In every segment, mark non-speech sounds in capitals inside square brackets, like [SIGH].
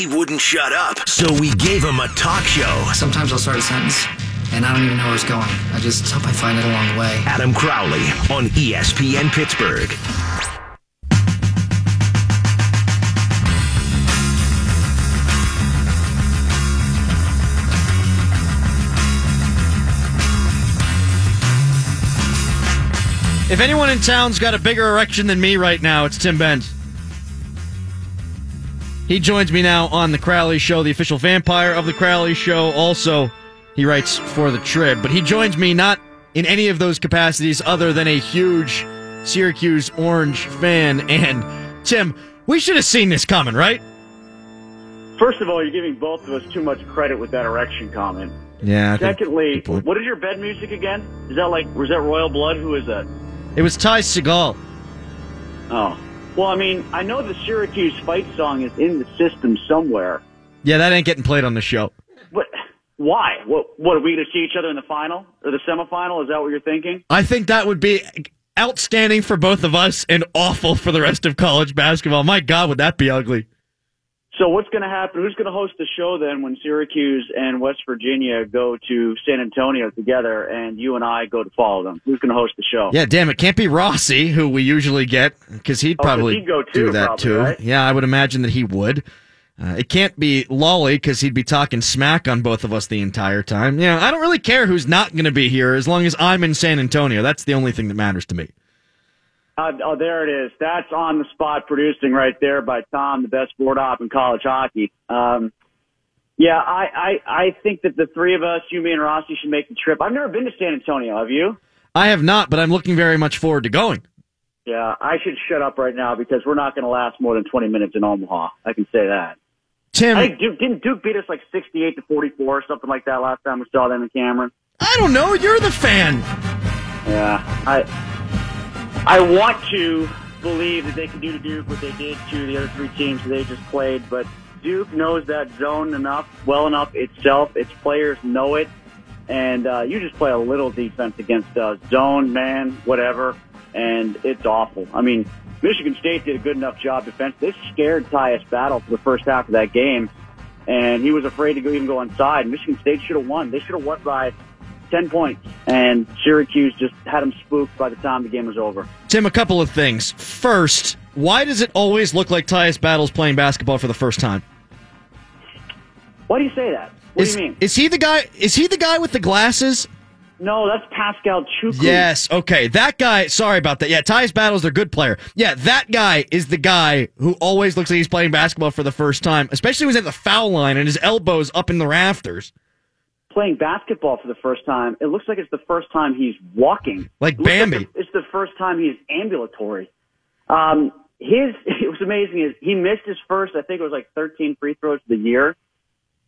he wouldn't shut up. So we gave him a talk show. Sometimes I'll start a sentence and I don't even know where it's going. I just hope I find it along the way. Adam Crowley on ESPN Pittsburgh. If anyone in town's got a bigger erection than me right now, it's Tim Benz. He joins me now on the Crowley Show, the official vampire of the Crowley Show. Also, he writes for the Trib, but he joins me not in any of those capacities other than a huge Syracuse Orange fan. [LAUGHS] And Tim, we should have seen this coming, right? First of all, you're giving both of us too much credit with that erection comment. Yeah. Secondly, what is your bed music again? Is that like was that Royal Blood? Who is that? It was Ty Segall. Oh. Well, I mean, I know the Syracuse fight song is in the system somewhere. Yeah, that ain't getting played on the show. But why? What? What are we going to see each other in the final or the semifinal? Is that what you're thinking? I think that would be outstanding for both of us and awful for the rest of college basketball. My God, would that be ugly? So what's going to happen? Who's going to host the show then when Syracuse and West Virginia go to San Antonio together and you and I go to follow them? Who's going to host the show? Yeah, damn, it can't be Rossi, who we usually get, because he'd Oh, probably he'd go too, do that probably, too. right? Yeah, I would imagine that he would. Uh, it can't be Lolly, because he'd be talking smack on both of us the entire time. Yeah, I don't really care who's not going to be here as long as I'm in San Antonio. That's the only thing that matters to me. Uh, oh, there it is. That's on the spot producing right there by Tom, the best board op in college hockey. Um, yeah, I, I, I think that the three of us, you, me, and Rossi, should make the trip. I've never been to San Antonio. Have you? I have not, but I'm looking very much forward to going. Yeah, I should shut up right now because we're not going to last more than 20 minutes in Omaha. I can say that. Tim, I think Duke, didn't Duke beat us like 68 to 44 or something like that last time we saw them in Cameron? I don't know. You're the fan. Yeah, I I want to believe that they can do to Duke what they did to the other three teams they just played, but Duke knows that zone enough, well enough itself. Its players know it, and uh, you just play a little defense against uh, zone, man, whatever, and it's awful. I mean, Michigan State did a good enough job defense. They scared Tyus Battle for the first half of that game, and he was afraid to go, even go inside. Michigan State should have won. They should have won by 10 points, and Syracuse just had them spooked by the time the game was over. Tim, a couple of things. First, why does it always look like Tyus Battle's playing basketball for the first time? Why do you say that? What is, do you mean? Is he the guy? Is he the guy with the glasses? No, that's Pascal Chukwu. Yes. Okay, that guy. Sorry about that. Yeah, Tyus Battle's a good player. Yeah, that guy is the guy who always looks like he's playing basketball for the first time, especially when he's at the foul line and his elbows up in the rafters. Playing basketball for the first time, it looks like it's the first time he's walking. Like It Bambi. the- it's the first time he's ambulatory. Um, his [LAUGHS] it was amazing. Is he missed his first? I think it was like 13 free throws of the year,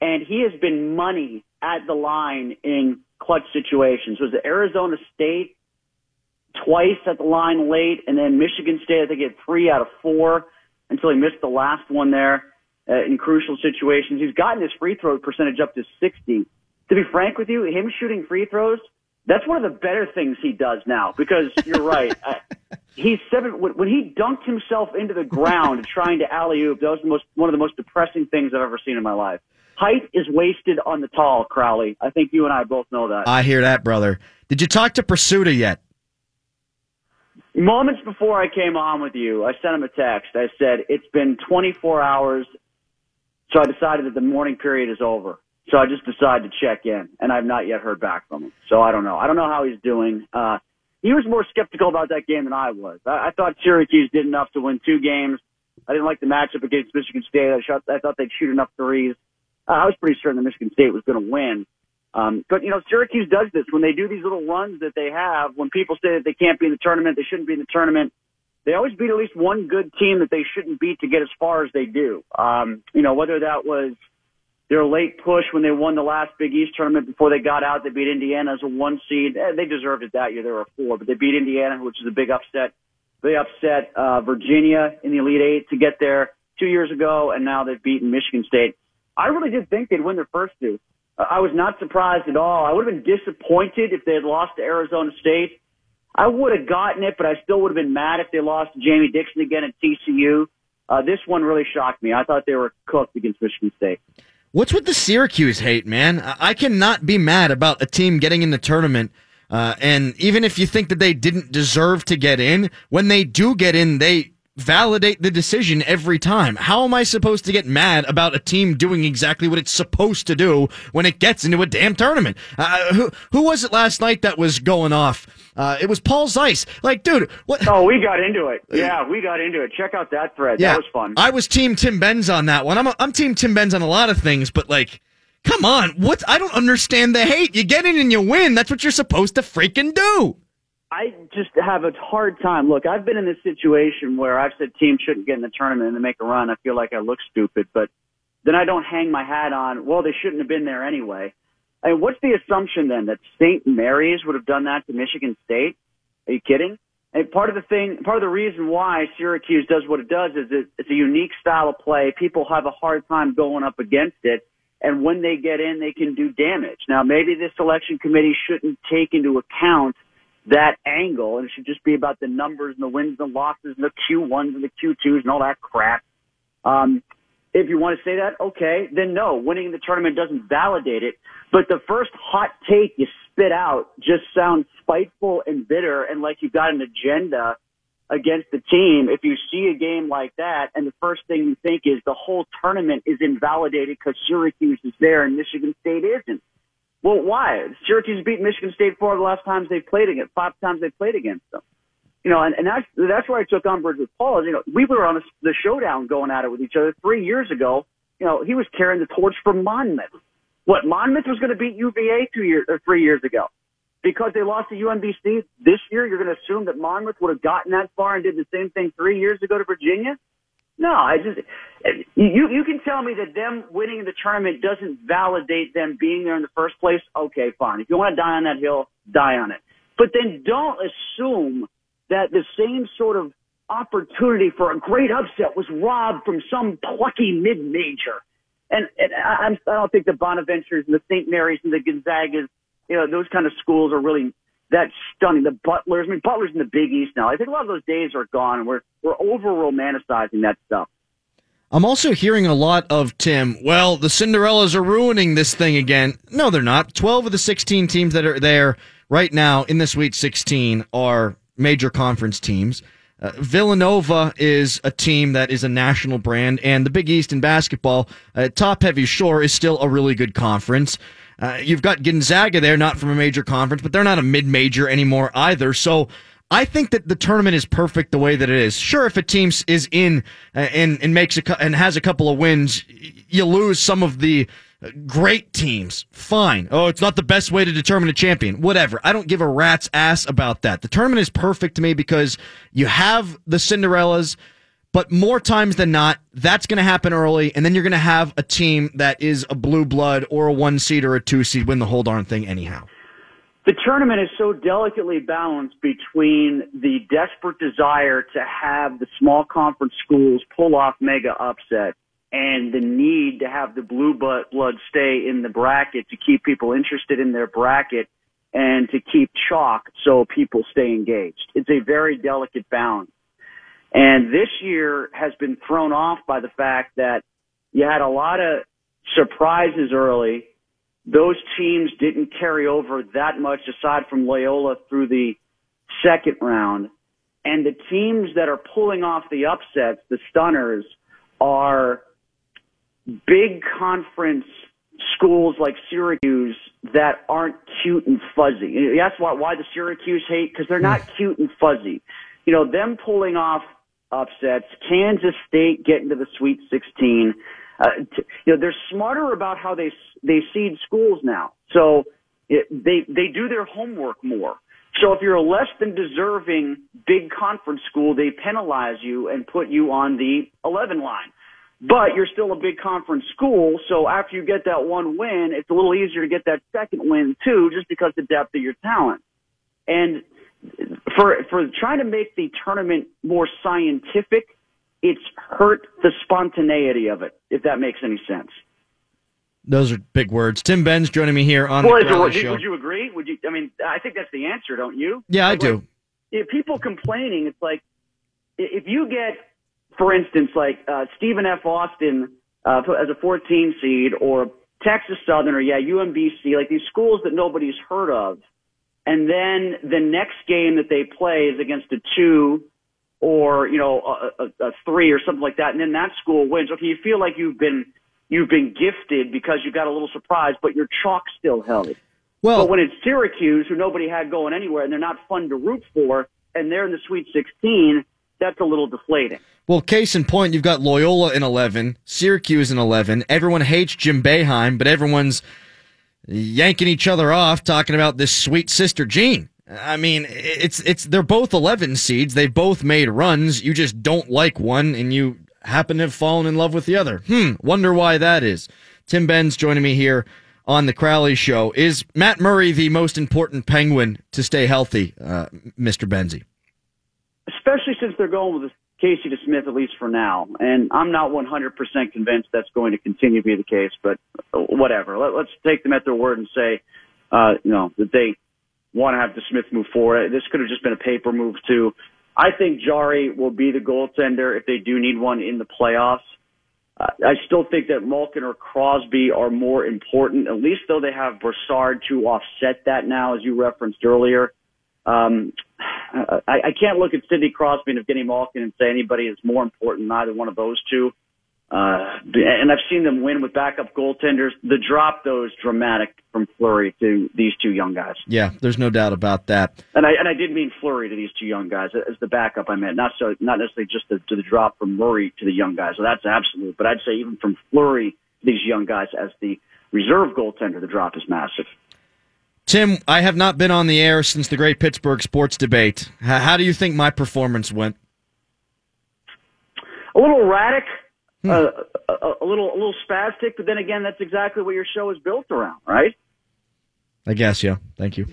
and he has been money at the line in clutch situations. Was it Arizona State twice at the line late, and then Michigan State? I think he had three out of four until he missed the last one there uh, in crucial situations. He's gotten his free throw percentage up to 60. To be frank with you, him shooting free throws, that's one of the better things he does now because you're right. [LAUGHS] I, he's seven. When when he dunked himself into the ground [LAUGHS] trying to alley oop, that was the most, one of the most depressing things I've ever seen in my life. Height is wasted on the tall, Crowley. I think you and I both know that. I hear that, brother. Did you talk to Pursuta yet? Moments before I came on with you, I sent him a text. I said, it's been 24 hours, so I decided that the mourning period is over. So I just decided to check in, and I've not yet heard back from him. So I don't know. I don't know how he's doing. Uh, he was more skeptical about that game than I was. I, I thought Syracuse did enough to win two games. I didn't like the matchup against Michigan State. I, shot, I thought they'd shoot enough threes. Uh, I was pretty certain that Michigan State was going to win. Um, but you know, Syracuse does this when they do these little runs that they have. When people say that they can't be in the tournament, they shouldn't be in the tournament. They always beat at least one good team that they shouldn't beat to get as far as they do. Um, you know, whether that was their late push when they won the last Big East tournament before they got out, they beat Indiana as a one seed. Eh, they deserved it that year. They were four, but they beat Indiana, which is a big upset. They upset uh, Virginia in the Elite Eight to get there two years ago, and now they've beaten Michigan State. I really did think they'd win their first two. I was not surprised at all. I would have been disappointed if they had lost to Arizona State. I would have gotten it, but I still would have been mad if they lost to Jamie Dixon again at TCU. Uh, this one really shocked me. I thought they were cooked against Michigan State. What's with the Syracuse hate, man? I cannot be mad about a team getting in the tournament. Uh, and even if you think that they didn't deserve to get in, when they do get in, they validate the decision every time. How am I supposed to get mad about a team doing exactly what it's supposed to do when it gets into a damn tournament? Uh, who, who was it last night that was going off? Uh, it was Paul Zeise. Like, dude, what? Oh, we got into it. Yeah, we got into it. Check out that thread. yeah, That was fun. I was team Tim Benz on that one. I'm, a, I'm team Tim Benz on a lot of things, but like, come on. What? I don't understand the hate. You get in and you win. That's what you're supposed to freaking do. I just have a hard time. Look, I've been in this situation where I've said teams shouldn't get in the tournament and they make a run. I feel like I look stupid, but then I don't hang my hat on, well, they shouldn't have been there anyway. I mean, what's the assumption then that St. Mary's would have done that to Michigan State? Are you kidding? And part of the thing, part of the reason why Syracuse does what it does is it, it's a unique style of play. People have a hard time going up against it. And when they get in, they can do damage. Now, maybe the selection committee shouldn't take into account that angle and it should just be about the numbers and the wins and the losses and the Q1s and the Q2s and all that crap. Um, if you want to say that, okay, then no, winning the tournament doesn't validate it. But the first hot take you spit out just sounds spiteful and bitter and like you've got an agenda against the team. If you see a game like that and the first thing you think is the whole tournament is invalidated because Syracuse is there and Michigan State isn't. Well, why? Syracuse beat Michigan State four of the last times they played against, five times they played against them. You know, and, and that's, that's where I took umbrage with Paul is, you know, we were on a, the showdown going at it with each other three years ago. You know, he was carrying the torch for Monmouth. What, Monmouth was going to beat UVA two years, or three years ago? Because they lost to UMBC this year, you're going to assume that Monmouth would have gotten that far and did the same thing three years ago to Virginia? No, I just you you can tell me that them winning the tournament doesn't validate them being there in the first place. Okay, fine. If you want to die on that hill, die on it. But then don't assume that the same sort of opportunity for a great upset was robbed from some plucky mid-major. And, and I, I don't think the Bonaventures and the St. Mary's and the Gonzagas, you know, those kind of schools are really that stunning. The Butlers, I mean, Butlers in the Big East now. I think a lot of those days are gone, and we're we're over romanticizing that stuff. I'm also hearing a lot of Tim. Well, the Cinderellas are ruining this thing again. No, they're not. Twelve of the sixteen teams that are there right now in the Sweet 16 are major conference teams. Uh, Villanova is a team that is a national brand, and the Big East in basketball, uh, top heavy sure, is still a really good conference. Uh, you've got Gonzaga there, not from a major conference, but they're not a mid major anymore either. So I think that the tournament is perfect the way that it is. Sure, if a team is in uh, and and makes a and has a couple of wins, you lose some of the great teams. Fine. Oh, it's not the best way to determine a champion. Whatever. I don't give a rat's ass about that. The tournament is perfect to me because you have the Cinderellas, but more times than not, that's going to happen early, and then you're going to have a team that is a blue blood or a one seed or a two seed win the whole darn thing anyhow. The tournament is so delicately balanced between the desperate desire to have the small conference schools pull off mega upsets and the need to have the blue blood stay in the bracket to keep people interested in their bracket and to keep chalk so people stay engaged. It's a very delicate balance. And this year has been thrown off by the fact that you had a lot of surprises early. Those teams didn't carry over that much aside from Loyola through the second round. And the teams that are pulling off the upsets, the stunners, are big conference schools like Syracuse that aren't cute and fuzzy. That's why why the Syracuse hate because they're not cute and fuzzy. You know, them pulling off upsets, Kansas State getting to the Sweet 16. Uh, t- you know, they're smarter about how they they seed schools now. So it, they they do their homework more. So if you're a less than deserving big conference school, they penalize you and put you on the 11 line but you're still a big conference school. So after you get that one win, it's a little easier to get that second win too, just because the depth of your talent. And for for trying to make the tournament more scientific, it's hurt the spontaneity of it. If that makes any sense. Those are big words. Tim Benz joining me here on well, the Show. would you agree? Would you? I mean, I think that's the answer, don't you? Yeah, I Like, do. If people complaining, it's like if you get for instance, like uh, Stephen F. Austin uh, as a 14 seed, or Texas Southern, or yeah, UMBC, like these schools that nobody's heard of, and then the next game that they play is against a two or you know a, a, a three or something like that, and then that school wins. Okay, you feel like you've been you've been gifted because you got a little surprise, but your chalk still held. Well, but when it's Syracuse, who nobody had going anywhere, and they're not fun to root for, and they're in the Sweet 16, that's a little deflating. Well, case in point, you've got Loyola in 11, Syracuse in 11. Everyone hates Jim Boeheim, but everyone's yanking each other off talking about this sweet sister Jean. I mean, it's it's they're both 11 seeds. They've both made runs. You just don't like one, and you happen to have fallen in love with the other. Hmm. Wonder why that is. Tim Benz joining me here on the Crowley Show. Is Matt Murray the most important Penguin to stay healthy, uh, Mr. Benzie? Especially since they're going with Casey DeSmith, at least for now, and I'm not 100% convinced that's going to continue to be the case. But whatever. Let, us take them at their word and say, uh, you know, that they want to have DeSmith move forward. This could have just been a paper move too. I think Jarry will be the goaltender if they do need one in the playoffs. Uh, I still think that Malkin or Crosby are more important, at least though they have Brassard to offset that now, as you referenced earlier. Um, I, I can't look at Sidney Crosby and Evgeny Malkin and say anybody is more important than either one of those two. Uh, and I've seen them win with backup goaltenders. The drop, though, is dramatic from Fleury to these two young guys. Yeah, there's no doubt about that. And I and I did mean Fleury to these two young guys as the backup. I meant not so not necessarily just the, to the drop from Murray to the young guys. So that's absolute. But I'd say even from Fleury to these young guys as the reserve goaltender, the drop is massive. Tim, I have not been on the air since the great Pittsburgh sports debate. How do you think my performance went? A little erratic hmm. uh, a, a, little a little spastic, but then again, that's exactly what your show is built around, right? I guess, yeah. Thank you.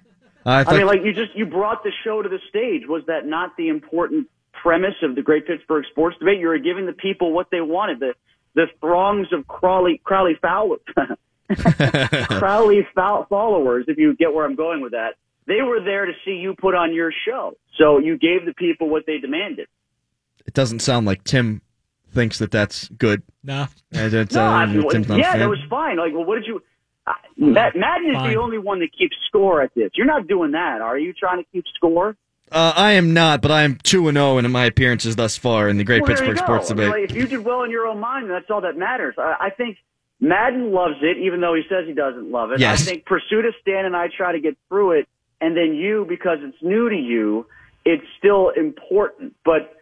[LAUGHS] I, I mean, like you just you brought the show to the stage. Was that not the important premise of the Great Pittsburgh Sports Debate? You were giving the people what they wanted. The the throngs of Crowley Crowley followers, [LAUGHS] [LAUGHS] Crowley followers. If you get where I'm going with that, they were there to see you put on your show. So you gave the people what they demanded. It doesn't sound like Tim thinks that that's good. No, no, uh, yeah, that was fine. Like, well, what did you? Uh, Matt, Madden is fine. the only one that keeps score at this. You're not doing that, are you? Trying to keep score? Uh, I am not, but I am two and zero oh in my appearances thus far in the Great well, Pittsburgh Sports Debate. Like, if you did well in your own mind, that's all that matters. I, I think Madden loves it, even though he says he doesn't love it. Yes. I think Pursuit of Stan and I try to get through it, and then you, because it's new to you, it's still important. But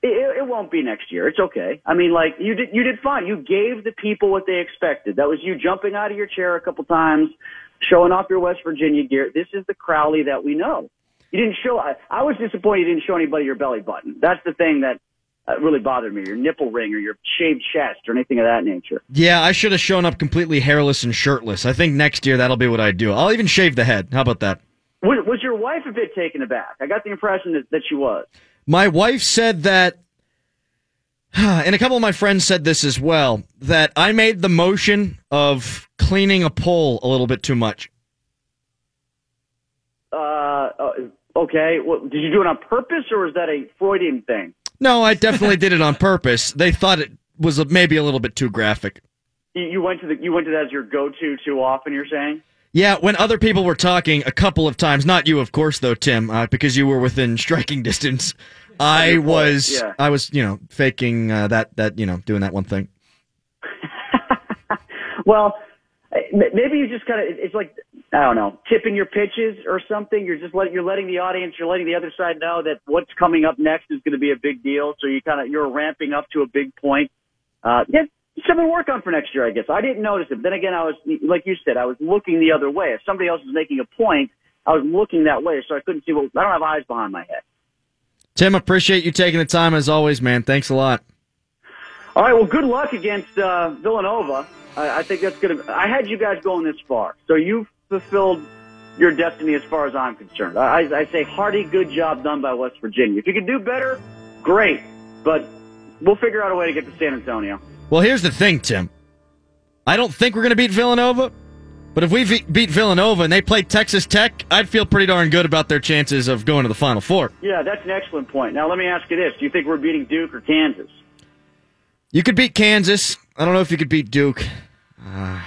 it, it won't be next year. It's okay. I mean, like you did, you did fine. You gave the people what they expected. That was you jumping out of your chair a couple times, showing off your West Virginia gear. This is the Crowley that we know. You didn't show. I, I was disappointed you didn't show anybody your belly button. That's the thing that uh, really bothered me. Your nipple ring or your shaved chest or anything of that nature. Yeah, I should have shown up completely hairless and shirtless. I think next year that'll be what I do. I'll even shave the head. How about that? Was, was your wife a bit taken aback? I got the impression that, that she was. My wife said that, [SIGHS] and a couple of my friends said this as well, that I made the motion of cleaning a pole a little bit too much. Uh, uh okay. Well, did you do it on purpose, or was that a Freudian thing? No, I definitely did it on purpose. They thought it was maybe a little bit too graphic. You went to the you went to that as your go-to too often. You're saying? Yeah, when other people were talking a couple of times, not you, of course, though, Tim, uh, because you were within striking [LAUGHS] distance. I was, yeah. I was, you know, faking uh, that, that, you know, doing that one thing. [LAUGHS] well, maybe you just kind of, it's like, I don't know, tipping your pitches or something. You're just letting, you're letting the audience, you're letting the other side know that what's coming up next is going to be a big deal. So you kind of, you're ramping up to a big point. Uh, yeah, something to work on for next year, I guess. I didn't notice it. Then again, I was, like you said, I was looking the other way. If somebody else was making a point, I was looking that way, so I couldn't see what, I don't have eyes behind my head. Tim, appreciate you taking the time as always, man. Thanks a lot. All right, well, good luck against uh, Villanova. I, I think that's going to. I had you guys going this far, so you've fulfilled your destiny as far as I'm concerned. I, I say hearty good job done by West Virginia. If you could do better, great, but we'll figure out a way to get to San Antonio. Well, here's the thing, Tim. I don't think we're going to beat Villanova, But if we v- beat Villanova and they play Texas Tech, I'd feel pretty darn good about their chances of going to the Final Four. Yeah, that's an excellent point. Now let me ask you this: Do you think we're beating Duke or Kansas? You could beat Kansas. I don't know if you could beat Duke. Uh,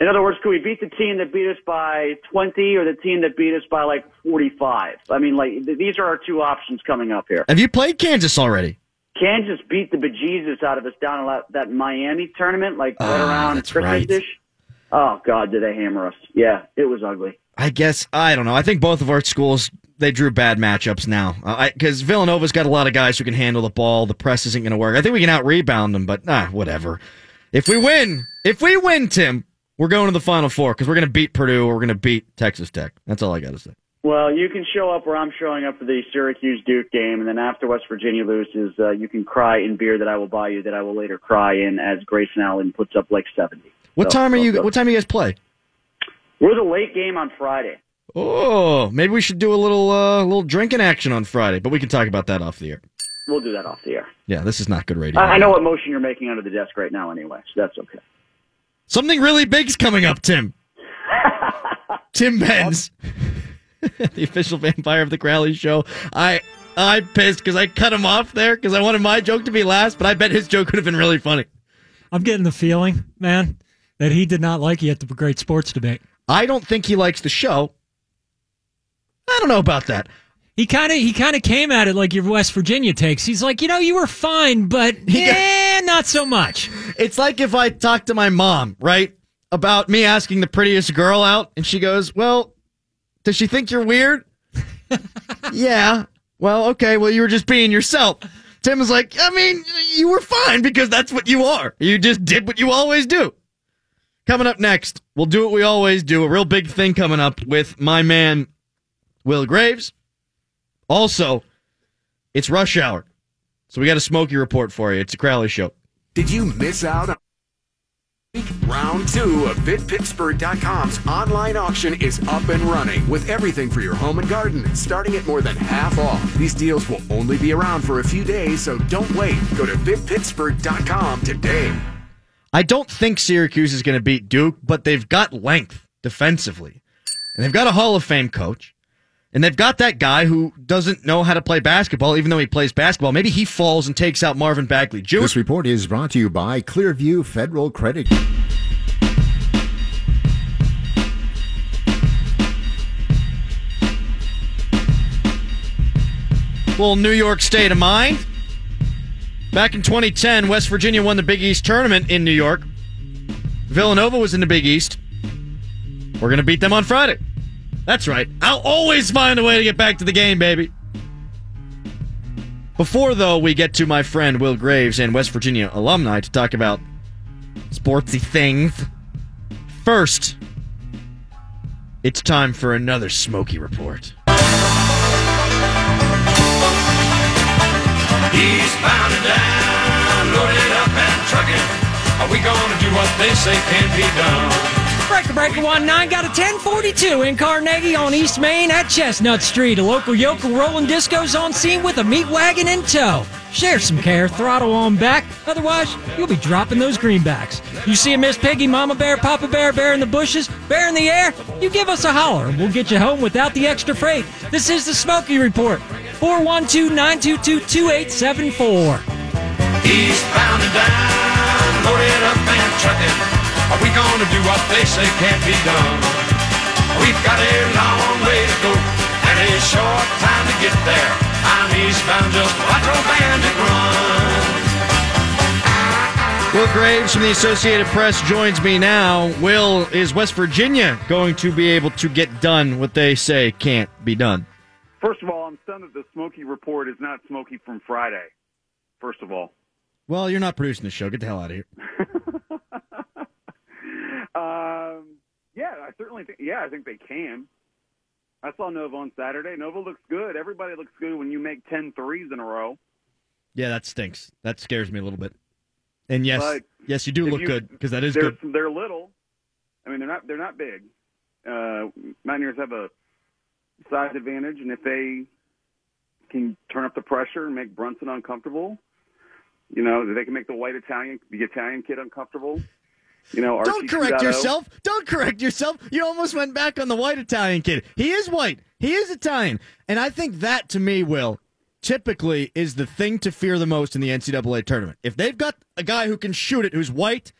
In other words, could we beat the team that beat us by 20 or the team that beat us by like 45? I mean, like, th- these are our two options coming up here. Have you played Kansas already? Kansas beat the bejesus out of us down in that, Miami tournament, like right Ah, around Christmas right. Oh, God, did they hammer us? Yeah, it was ugly. I guess I don't know. I think both of our schools they drew bad matchups now because Villanova's got a lot of guys who can handle the ball. The press isn't going to work. I think we can out rebound them, but ah, whatever. If we win, if we win, Tim, we're going to the Final Four because we're going to beat Purdue. We're going to beat Texas Tech. That's all I got to say. Well, you can show up where I'm showing up for the Syracuse Duke game, and then after West Virginia loses, uh, you can cry in beer that I will buy you that I will later cry in as Grayson Allen puts up like 70. What So, time are so- you? so- What time do you guys play? We're the late game on Friday. Oh, maybe we should do a little uh, little drinking action on Friday, but we can talk about that off the air. We'll do that off the air. Yeah, this is not good radio. I, I know what motion you're making under the desk right now, anyway, so that's okay. Something really big's coming up, Tim. [LAUGHS] Tim Benz, [LAUGHS] the official vampire of the Crowley Show. I I pissed because I cut him off there because I wanted my joke to be last, but I bet his joke would have been really funny. I'm getting the feeling, man, that he did not like you at the great sports debate. I don't think he likes the show. I don't know about that. He kind of he kind of came at it like your West Virginia takes. He's like, you know, you were fine, but yeah, eh, not so much. It's like if I talk to my mom, right, about me asking the prettiest girl out, and she goes, "Well, does she think you're weird?" [LAUGHS] yeah. Well, okay. Well, you were just being yourself. Tim was like, I mean, you were fine because that's what you are. You just did what you always do. Coming up next, we'll do what we always do. A real big thing coming up with my man, Will Graves. Also, it's rush hour. So we got a smoky report for you. It's a Crowley show. Did you miss out on Round two of VidPittsburgh.com's online auction is up and running with everything for your home and garden, starting at more than half off. These deals will only be around for a few days, so don't wait. Go to VidPittsburgh.com today. I don't think Syracuse is going to beat Duke, but they've got length defensively. And they've got a Hall of Fame coach. And they've got that guy who doesn't know how to play basketball, even though he plays basketball. Maybe he falls and takes out Marvin Bagley Jr. This report is brought to you by Clearview Federal Credit. Little New York state of mind. Back in 2010, West Virginia won the Big East tournament in New York. Villanova was in the Big East. We're going to beat them on Friday. That's right. I'll always find a way to get back to the game, baby. Before, though, we get to my friend Will Graves and West Virginia alumni to talk about sportsy things, first, it's time for another Smoky Report. Down, loaded up and trucking. Are we gonna do what they say can't be done? Breaker Breaker 1 9 got a 1042 in Carnegie on East Main at Chestnut Street. A local yokel rolling discos on scene with a meat wagon in tow. Share some care, throttle on back, otherwise you'll be dropping those greenbacks. You see a Miss Piggy, Mama Bear, Papa Bear, Bear in the bushes, Bear in the air, you give us a holler and we'll get you home without the extra freight. This is the Smoky Report. 412-922-2874. Eastbound and down, loaded up and trucking. Are we gonna do what they say can't be done? We've got a long way to go and a short time to get there. I'm eastbound, just watch old bandit run. Will Graves from the Associated Press joins me now. Will, is West Virginia going to be able to get done what they say can't be done? First of all, I'm stunned that the Smoky Report is not Smoky from Friday. First of all, Well, you're not producing the show. Get the hell out of here. [LAUGHS] um, yeah, I certainly think. Yeah, I think they can. I saw Nova on Saturday. Nova looks good. Everybody looks good when you make 10 threes in a row. Yeah, that stinks. That scares me a little bit. And yes, But yes, you do look you- good because that is they're, good. They're little. I mean, they're not. They're not big. Uh, Mountaineers have a size advantage, and if they can turn up the pressure and make Brunson uncomfortable, you know, they can make the white Italian, the Italian kid uncomfortable. You know, Don't correct 2.0. yourself. Don't correct yourself. You almost went back on the white Italian kid. He is white. He is Italian. And I think that to me, Will, typically is the thing to fear the most in the NCAA tournament. If they've got a guy who can shoot it who's white,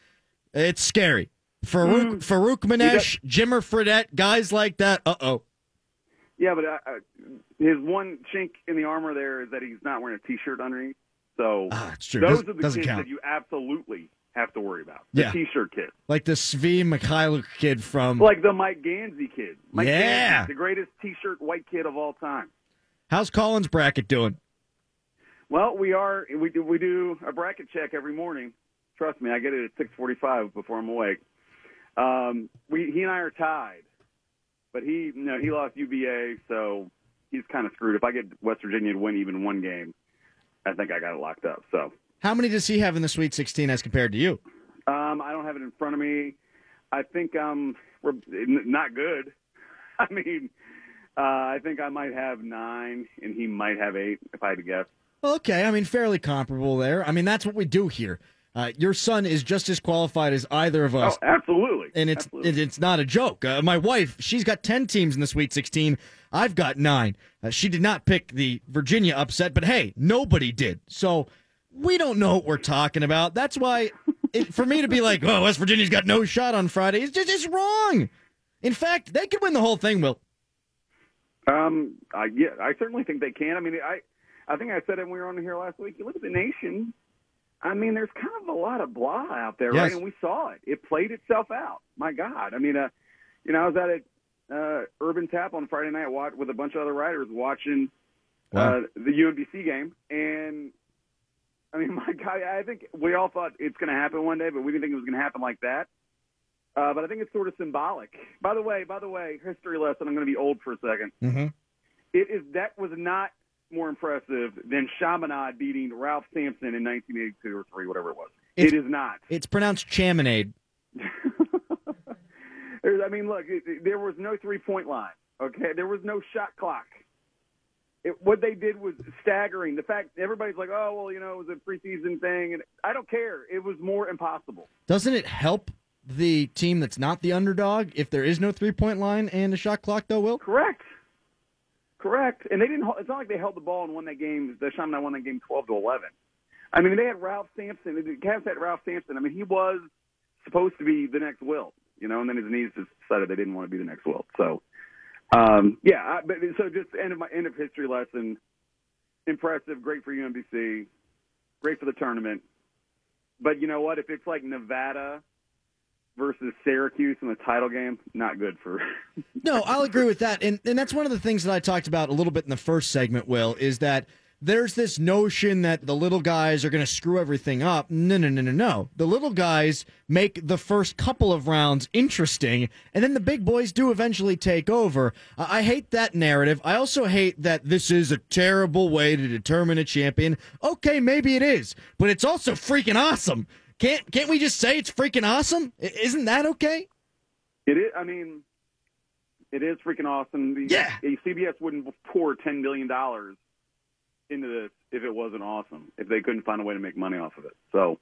it's scary. Farouk, Farokhmanesh, Jimmer Fredette, guys like that. Uh oh. Yeah, but uh, uh, his one chink in the armor there is that he's not wearing a T-shirt underneath. So Ah, those Doesn't- are the kids count. that you absolutely have to worry about. The Yeah. T-shirt kid. Like the Svi Mykhailiuk kid from. like the Mike Gansey kid. Mike Yeah. Gansey, the greatest T-shirt white kid of all time. How's Collins bracket doing? Well, we are we do we do a bracket check every morning. Trust me, I get it at six forty-five before I'm awake. Um, we he and I are tied, but he you know he lost UVA, so he's kind of screwed. If I get West Virginia to win even one game, I think I got it locked up. So How many does he have in the Sweet 16 as compared to you? um, I don't have it in front of me. I think um we're not good. [LAUGHS] I mean, uh, I think I might have nine, and he might have eight, if I had to guess. Okay, I mean, fairly comparable there. I mean, that's what we do here. Uh, your son is just as qualified as either of us. Oh, absolutely. And it's Absolutely. it, it's not a joke. Uh, my wife, she's got ten teams in the Sweet 16. I've got nine. Uh, she did not pick the Virginia upset, but hey, nobody did. So we don't know what we're talking about. That's why, it, for me to be like, "Oh, West Virginia's got no shot on Friday," is just it's wrong. In fact, they could win the whole thing. Will Um, I yeah, I certainly think they can. I mean, I, I think I said it when we were on here last week. You look at the nation. I mean, there's kind of a lot of blah out there, right? And we saw it. It played itself out. My God, I mean, uh, you know, I was at a uh, Urban Tap on Friday night wa- with a bunch of other writers watching Wow. uh, the UMBC game, and I mean, [LAUGHS] my God, I think we all thought it's going to happen one day, but we didn't think it was going to happen like that. Uh, but I think it's sort of symbolic. By the way, by the way, history lesson. I'm going to be old for a second. mm-hmm. It is that was not more impressive than Chaminade beating Ralph Sampson in 1982 or three, whatever it was. It's- it is not. it's pronounced Chaminade. [LAUGHS] I mean, look, it- there was no three point line. Okay, there was no shot clock. It, what they did was staggering. The fact everybody's like, "Oh, well, you know, it was a preseason thing," and I don't care. It was more impossible. Doesn't it help the team that's not the underdog if there is no three point line and a shot clock, though, Will? Correct. Correct. And they didn't. It's not like they held the ball and won that game. The Chaminade won that game twelve to eleven. I mean, they had Ralph Sampson. The Cavs had Ralph Sampson. I mean, he was supposed to be the next Will, you know, and then his knees just decided they didn't want to be the next Will. So, um, yeah. I, but so just end of my end of history lesson. Impressive, great for UMBC, great for the tournament. But you know what? If it's like Nevada versus Syracuse in the title game, not good for. [LAUGHS] No, I'll agree with that. And and that's one of the things that I talked about a little bit in the first segment, Will, is that there's this notion that the little guys are going to screw everything up. No, no, no, no, no. The little guys make the first couple of rounds interesting, and then the big boys do eventually take over. I I hate that narrative. I also hate that this is a terrible way to determine a champion. Okay, maybe it is, but it's also freaking awesome. Can't can't we just say it's freaking awesome? I- Isn't that okay? It is. I mean, it is freaking awesome. The, Yeah. CBS wouldn't pour ten million dollars into this if it wasn't awesome. If they couldn't find a way to make money off of it. So,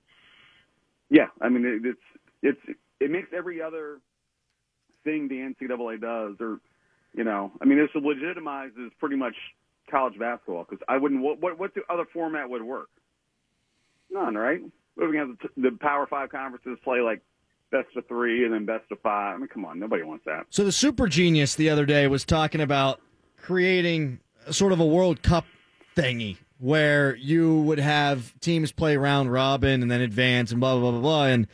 yeah. I mean, it, it's it's it makes every other thing the NCAA does, or you know, I mean, this legitimizes pretty much college basketball because I wouldn't. What what what the other format would work? None, right? We're to have the, the Power Five conferences play like best of three and then best of five. I mean, come on, nobody wants that. So the super genius the other day was talking about creating sort of a World Cup thingy where you would have teams play round robin and then advance and blah blah blah blah blah and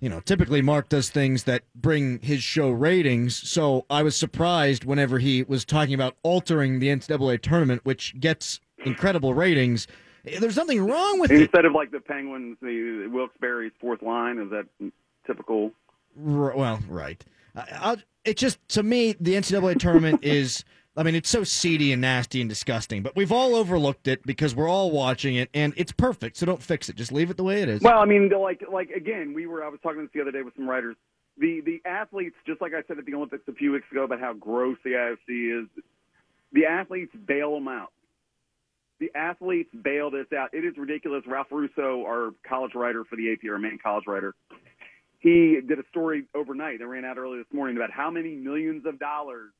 you know typically Mark does things that bring his show ratings so I was surprised whenever he was talking about altering the NCAA tournament which gets incredible ratings eh, there's nothing wrong with it Instead of like the Penguins, the Wilkes-Barre's fourth line is that typical. R- well, right. I, I'll, it just to me the NCAA tournament [LAUGHS] is. I mean, it's so seedy and nasty and disgusting, but we've all overlooked it because we're all watching it, and it's perfect. So don't fix it. Just leave it the way it is. Well, I mean, like like again, we were I was talking this the other day with some writers. The the athletes, just like I said at the Olympics a few weeks ago about how gross the IOC is, the athletes bail them out. The athletes bail this out. It is ridiculous. Ralph Russo, our college writer for the AP, our main college writer, he did a story overnight that ran out early this morning about how many millions of dollars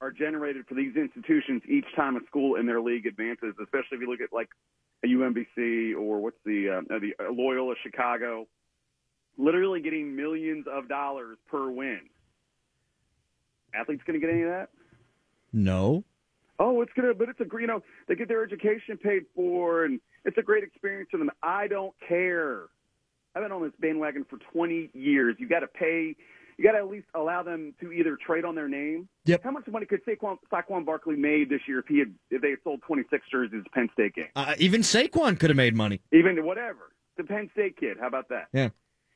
are generated for these institutions each time a school in their league advances, especially if you look at like a UMBC or what's the uh, the uh, Loyola Chicago, literally getting millions of dollars per win. Athletes going to get any of that? No. Oh, it's gonna, but it's a you know they get their education paid for, and it's a great experience for them. I don't care. I've been on this bandwagon for 20 years. You got to pay. You got to at least allow them to either trade on their name. Yep. How much money could Saquon, Saquon Barkley made this year if he had if they had sold 26 jerseys at Penn State game? Uh, even Saquon could have made money. Even whatever. The Penn State kid. How about that? Yeah.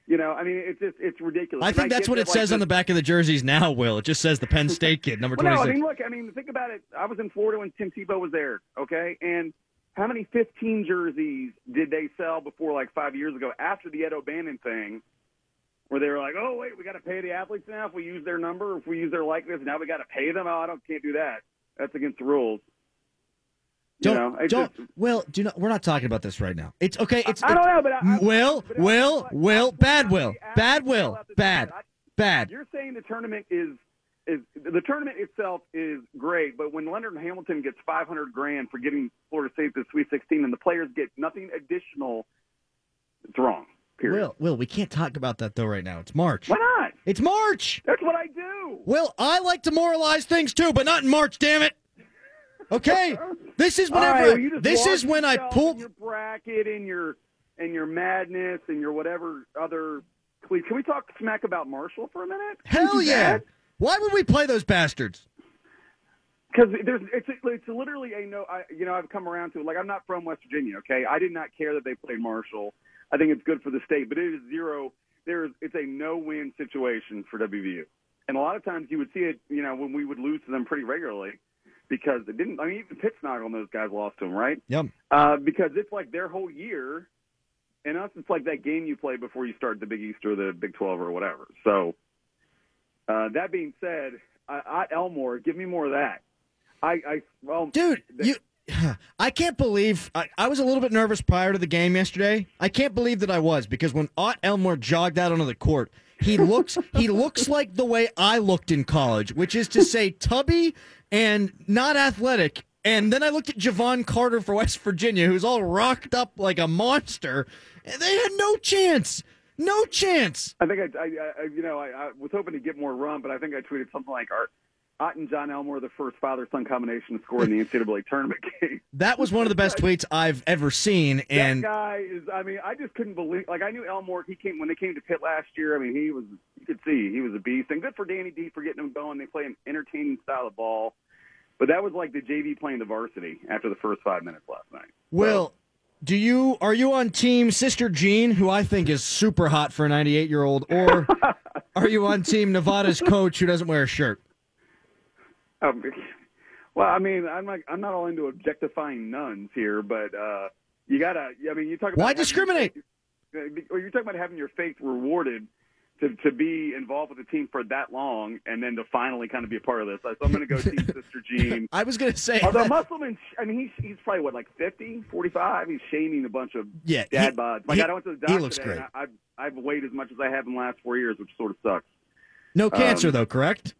You know, I mean, it's just it's ridiculous. I think that's get what that, it like, says on the- back of the jerseys now, Will. It just says the Penn State kid, number [LAUGHS] Well, no, 26. I mean, look, I mean, think about it. I was in Florida when Tim Tebow was there, okay? And how many 15 jerseys did they sell before, like, five years ago after the Ed O'Bannon thing, where they were like, oh, wait, we got to pay the athletes now if we use their number, if we use their likeness, now we got to pay them? Oh, I don't, can't do that. That's against the rules. Don't, know, don't. just- Will, do not. We're not talking about this right now. It's okay. It's. I don't know, but I- I- Will, but Will, but Will, I- bad Will, bad Will, bad, I- bad. You're saying the tournament is is the tournament itself is great, but when Leonard Hamilton gets 500 grand for getting Florida State to the Sweet 16 and the players get nothing additional, it's wrong. Period. Will, Will, we can't talk about that though right now. It's March. Why not? It's March. That's what I do. Will, I like to moralize things too, but not in March. Damn it. Okay, this is All right, whenever. well, this is when I pull. your bracket and your and your madness and your whatever other. Please, can we talk smack about Marshall for a minute? Hell yeah! Why would we play those bastards? because there's it's it's literally a no. I, you know, I've come around to it. Like I'm not from West Virginia. Okay, I did not care that they played Marshall. I think it's good for the state, but it is zero. There's it's a no-win situation for WVU, and a lot of times you would see it. You know, when we would lose to them pretty regularly because they didn't. I mean, even Pittsnock on those guys lost to them, right? Yep. Uh, because it's like their whole year, and us, it's like that game you play before you start the Big East or the Big Twelve or whatever. So, uh, that being said, I, I, Elmore, give me more of that. I, I well, Dude, you. [SIGHS] I can't believe I, I was a little bit nervous prior to the game yesterday. I can't believe that I was because when Ott Elmore jogged out onto the court, he looks he looks like the way I looked in college, which is to say tubby and not athletic. And then I looked at Jevon Carter for West Virginia, who's all rocked up like a monster, and they had no chance, no chance. I think I, I, I you know, I, I was hoping to get more run, but I think I tweeted something like, "Are Ott and John Elmore the first father-son combination to score in the [LAUGHS] NCAA tournament game?" That was one of the best [LAUGHS] tweets I've ever seen, and that guy is. I mean, I just couldn't believe. Like, I knew Elmore. He came when they came to Pitt last year. I mean, he was. You could see he was a beast, and good for Danny D for getting him going. They play an entertaining style of ball, but that was like the JV playing the varsity after the first five minutes last night. Will, do you are you on team Sister Jean, who I think is super hot for a 98 year old, or [LAUGHS] are you on team Nevada's coach who doesn't wear a shirt? Um, [LAUGHS] well, I mean, I'm not. I'm not all into objectifying nuns here, but uh, you gotta. I mean, you talk about Why discriminate? Or you're talking about having your faith rewarded to to be involved with the team for that long, and then to finally kind of be a part of this. So I'm going to go team [LAUGHS] Sister Jean. I was going to say, Although Musselman, I mean, he's he's probably what like 50, 45. He's shaming a bunch of Yeah, dad he- bods. Like he- I went to the doctor. he looks great. I, I've I've weighed as much as I have in the last four years, which sort of sucks. no cancer um, though, correct?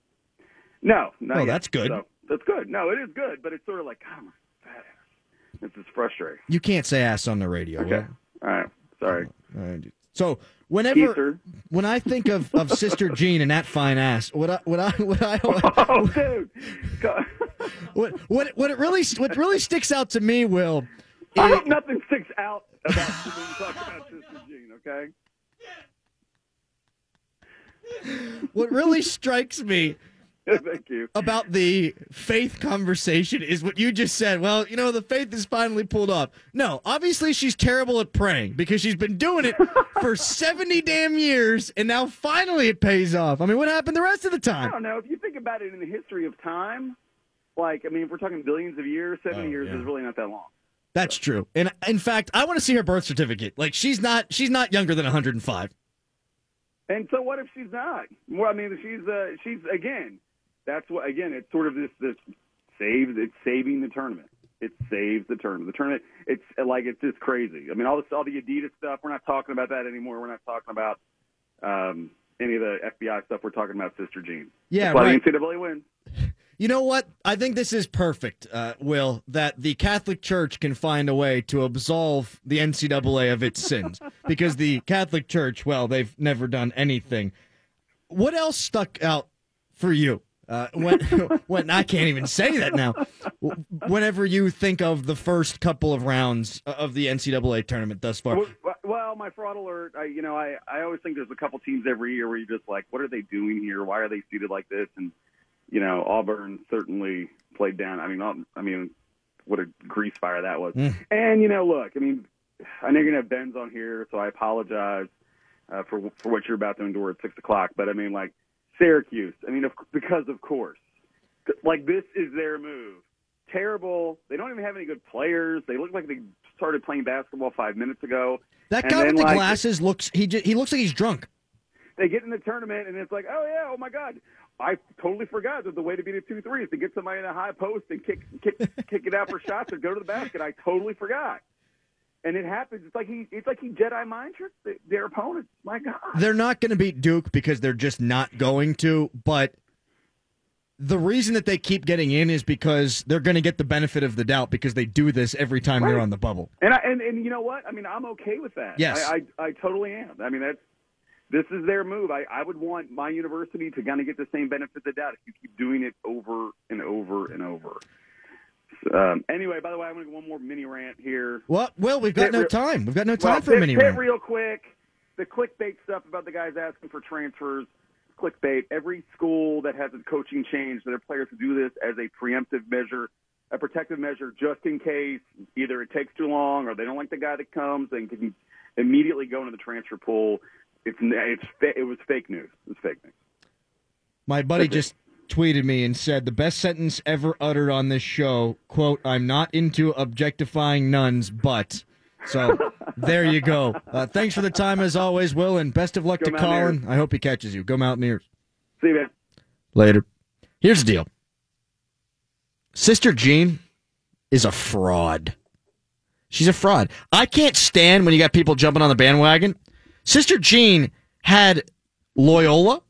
No, no. Oh, yet. that's good. So, that's good. No, it is good, but it's sort of like, oh, God, I'm a fat ass. This is frustrating. You can't say ass on the radio. Okay. Will. All right. Sorry. Uh, all right. So whenever Keister. when I think of, of [LAUGHS] Sister Jean and that fine ass, what I what I what I Oh, [LAUGHS] dude. What what what it really what really sticks out to me, Will. I is- hope nothing sticks out about when you talk about Sister Jean, okay? what really strikes me [LAUGHS] Thank you. about the faith conversation is what you just said. Well, you know, the faith is finally pulled off. No, obviously she's terrible at praying because she's been doing it [LAUGHS] for 70 damn years and now finally it pays off. I mean, what happened the rest of the time? I don't know. If you think about it in the history of time, like, I mean, if we're talking billions of years, 70 Oh, years yeah. is really not that long. That's true. And in fact, I want to see her birth certificate. Like she's not she's not younger than 105. And so what if she's not? Well, I mean, she's uh, she's again. That's what again. It's sort of this this saves. It's saving the tournament. It saves the tournament. The tournament. It's like it's just crazy. I mean, all this all the Adidas stuff. We're not talking about that anymore. We're not talking about um, any of the FBI stuff we're talking about, Sister Jean. Yeah, That's why right. the NCAA wins. [LAUGHS] You know what? I think this is perfect, uh, Will, that the Catholic Church can find a way to absolve the NCAA of its sins. [LAUGHS] Because the Catholic Church, well, they've never done anything. What else stuck out for you? Uh, when, [LAUGHS] when I can't even say that now. Whenever you think of the first couple of rounds of the NCAA tournament thus far, Well, my fraud alert. I, you know, I, I always think there's a couple teams every year where you're just like, what are they doing here? Why are they seated like this? And you know, Auburn certainly played down. I mean, I mean, what a grease fire that was. Mm. And you know, look, I mean, I know you're gonna have Ben's on here, so I apologize uh, for for what you're about to endure at six o'clock. But I mean, like Syracuse. I mean, of, because of course, like this is their move. Terrible. They don't even have any good players. They look like they started playing basketball five minutes ago. that And guy with the like, glasses looks he ju- he looks like he's drunk. they get in the tournament and it's like, oh yeah, oh my god, I totally forgot that the way to beat a two three is to get somebody in a high post and kick kick [LAUGHS] kick it out for shots or go to the basket. I totally forgot. And it happens. It's like he it's like he Jedi mind tricks their, opponents. My God. They're not going to beat Duke because they're just not going to, but the reason that they keep getting in is because they're going to get the benefit of the doubt because they do this every time they're on the bubble. And I, and and you know what? I mean, I'm okay with that. Yes. I I, I totally am. I mean, that's this is their move. I, I would want my university to kind of get the same benefit of the doubt if you keep doing it over and over and over. Um, anyway, by the way, I'm going to go one more mini rant here. Well, well, we've got Pit no real- time. We've got no time well, for a mini rant. real quick. The clickbait stuff about the guys asking for transfers. Clickbait. Every school that has a coaching change, their players do this as a preemptive measure, a protective measure, just in case either it takes too long or they don't like the guy that comes and can immediately go into the transfer pool. It's it's it was fake news. It's fake news. My buddy just tweeted me and said the best sentence ever uttered on this show, quote, I'm not into objectifying nuns, but so there you go. Uh, thanks for the time as always, Will, and best of luck Go to Colin. I hope he catches you. Go Mountaineers. See you, man. Later. Here's the deal. Sister Jean is a fraud. She's a fraud. I can't stand when you got people jumping on the bandwagon. Sister Jean had Loyola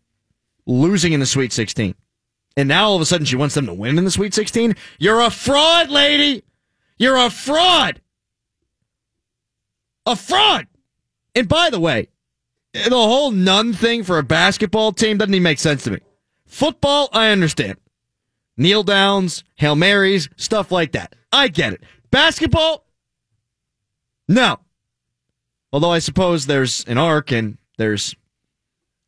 losing in the Sweet 16. And now all of a sudden she wants them to win in the Sweet 16. You're a fraud, lady. You're a fraud. A fraud. And by the way, the whole nun thing for a basketball team doesn't even make sense to me. Football, I understand. Kneel downs, Hail Marys, stuff like that. I get it. Basketball, no. Although I suppose there's an arc and there's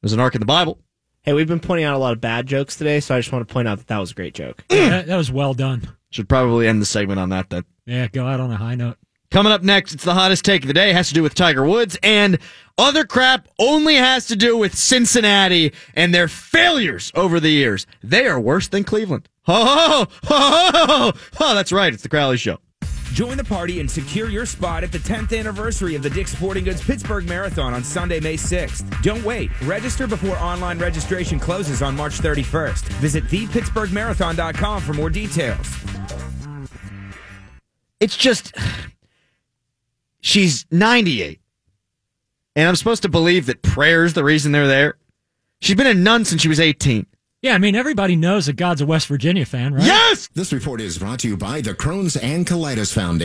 there's an arc in the Bible. Hey, we've been pointing out a lot of bad jokes today, so I just want to point out that that was a great joke. [CLEARS THROAT] that, that was well done. Should probably end the segment on that then. Yeah, go out on a high note. Coming up next, it's the hottest take of the day. It has to do with Tiger Woods, and other crap only has to do with Cincinnati and their failures over the years. They are worse than Cleveland. Oh, oh, oh, oh, that's right. It's the Crowley Show. Join the party and secure your spot at the 10th anniversary of the Dick's Sporting Goods Pittsburgh Marathon on Sunday, May 6th. Don't wait. Register before online registration closes on March 31st. Visit thepittsburghmarathon.com for more details. It's just, she's 98. And I'm supposed to believe that prayer's the reason they're there. She's been a nun since she was 18. Yeah, I mean, everybody knows that God's a West Virginia fan, right? Yes! This report is brought to you by the Crohn's and Colitis Foundation.